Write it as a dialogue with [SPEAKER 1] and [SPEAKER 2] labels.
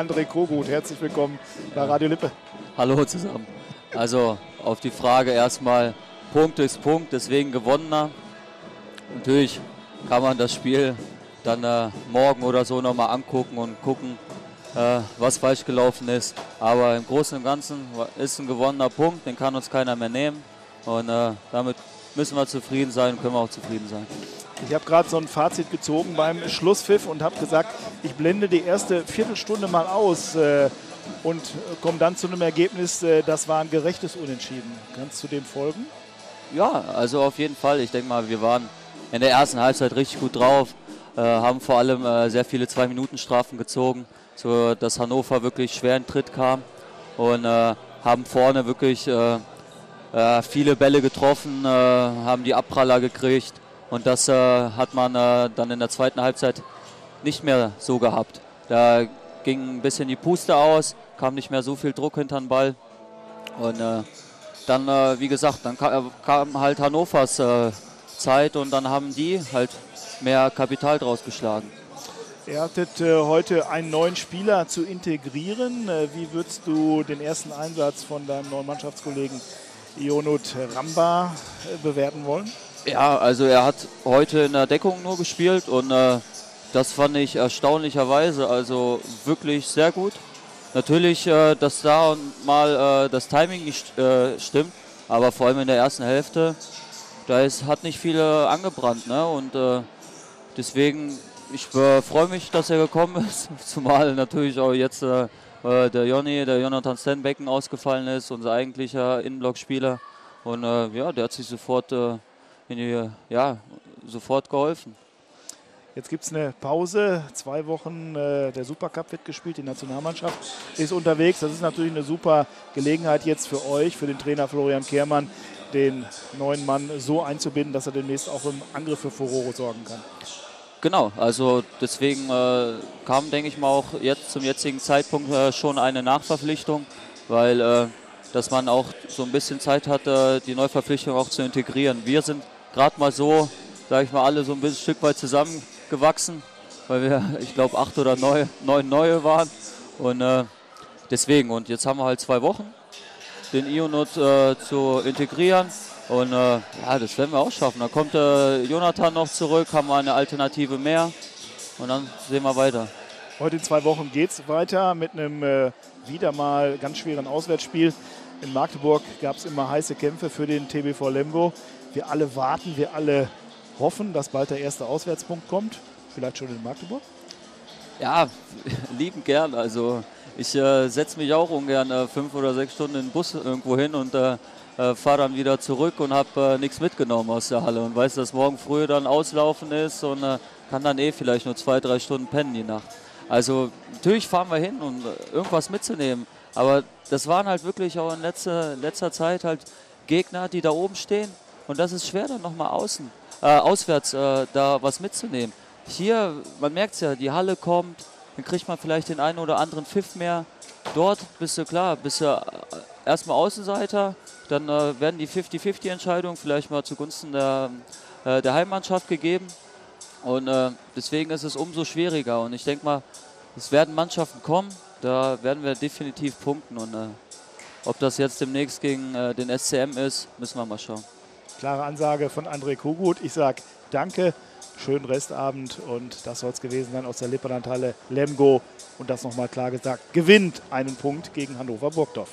[SPEAKER 1] André Kogut, herzlich willkommen bei Radio Lippe.
[SPEAKER 2] Hallo zusammen. Also auf die Frage erstmal, Punkt ist Punkt, deswegen gewonnener. Natürlich kann man das Spiel dann äh, morgen oder so nochmal angucken und gucken, äh, was falsch gelaufen ist. Aber im Großen und Ganzen ist ein gewonnener Punkt, den kann uns keiner mehr nehmen. Und äh, damit müssen wir zufrieden sein können wir auch zufrieden sein.
[SPEAKER 1] Ich habe gerade so ein Fazit gezogen beim Schlusspfiff und habe gesagt, ich blende die erste Viertelstunde mal aus äh, und komme dann zu einem Ergebnis, äh, das war ein gerechtes Unentschieden. Kannst du dem folgen?
[SPEAKER 2] Ja, also auf jeden Fall. Ich denke mal, wir waren in der ersten Halbzeit richtig gut drauf, äh, haben vor allem äh, sehr viele Zwei-Minuten-Strafen gezogen, so dass Hannover wirklich schwer in Tritt kam und äh, haben vorne wirklich äh, viele Bälle getroffen, haben die Abpraller gekriegt und das äh, hat man äh, dann in der zweiten Halbzeit nicht mehr so gehabt. Da ging ein bisschen die Puste aus, kam nicht mehr so viel Druck hinter den Ball. Und äh, dann, äh, wie gesagt, dann kam, kam halt Hannovers äh, Zeit und dann haben die halt mehr Kapital draus geschlagen.
[SPEAKER 1] Ihr hattet äh, heute einen neuen Spieler zu integrieren. wie würdest du den ersten Einsatz von deinem neuen Mannschaftskollegen Ionut Ramba bewerten wollen?
[SPEAKER 2] Ja, also er hat heute in der Deckung nur gespielt und äh, das fand ich erstaunlicherweise also wirklich sehr gut. Natürlich, äh, dass da und mal äh, das Timing nicht äh, stimmt, aber vor allem in der ersten Hälfte, da ist, hat nicht viel angebrannt. Ne? Und äh, deswegen, ich freue mich, dass er gekommen ist, zumal natürlich auch jetzt äh, der Jonny, der Jonathan Stenbecken ausgefallen ist, unser eigentlicher Innenblockspieler. Und ja, der hat sich sofort mir ja, sofort geholfen.
[SPEAKER 1] Jetzt gibt es eine Pause, zwei Wochen, äh, der Supercup wird gespielt, die Nationalmannschaft ist unterwegs. Das ist natürlich eine super Gelegenheit jetzt für euch, für den Trainer Florian Kehrmann, den neuen Mann so einzubinden, dass er demnächst auch im Angriff für Furore sorgen kann.
[SPEAKER 2] Genau, also deswegen äh, kam, denke ich mal, auch jetzt zum jetzigen Zeitpunkt äh, schon eine Nachverpflichtung, weil äh, dass man auch so ein bisschen Zeit hatte, die Neuverpflichtung auch zu integrieren. Wir sind gerade mal so, sage ich mal, alle so ein bisschen Stück weit zusammengewachsen, weil wir, ich glaube, acht oder neun, neun neue waren. Und äh, deswegen, und jetzt haben wir halt zwei Wochen, den Ionut äh, zu integrieren. Und äh, ja, das werden wir auch schaffen. Da kommt äh, Jonathan noch zurück, haben wir eine Alternative mehr und dann sehen wir weiter.
[SPEAKER 1] Heute in zwei Wochen geht es weiter mit einem äh, wieder mal ganz schweren Auswärtsspiel. In Magdeburg gab es immer heiße Kämpfe für den TBV Lemgo. Wir alle warten, wir alle hoffen, dass bald der erste Auswärtspunkt kommt. Vielleicht schon in Magdeburg?
[SPEAKER 2] Ja, lieben gern. Also ich äh, setze mich auch ungern äh, fünf oder sechs Stunden in den Bus irgendwo hin und äh, äh fahre dann wieder zurück und habe äh, nichts mitgenommen aus der Halle und weiß, dass morgen früh dann auslaufen ist und äh, kann dann eh vielleicht nur zwei, drei Stunden pennen die Nacht. Also natürlich fahren wir hin, um irgendwas mitzunehmen. Aber das waren halt wirklich auch in letzter, letzter Zeit halt Gegner, die da oben stehen und das ist schwer dann nochmal außen, auswärts da was mitzunehmen. Hier, man merkt es ja, die Halle kommt, dann kriegt man vielleicht den einen oder anderen Pfiff mehr. Dort bist du klar, bist du äh, erstmal Außenseiter, dann äh, werden die 50-50-Entscheidungen vielleicht mal zugunsten der, äh, der Heimmannschaft gegeben. Und äh, deswegen ist es umso schwieriger. Und ich denke mal, es werden Mannschaften kommen, da werden wir definitiv punkten. Und ob das jetzt demnächst gegen den SCM ist, müssen wir mal schauen.
[SPEAKER 1] Klare Ansage von André Kogut. Ich sage danke, schönen Restabend und das soll es gewesen sein aus der Lipperlandhalle Lemgo. Und das nochmal klar gesagt, gewinnt einen Punkt gegen Hannover Burgdorf.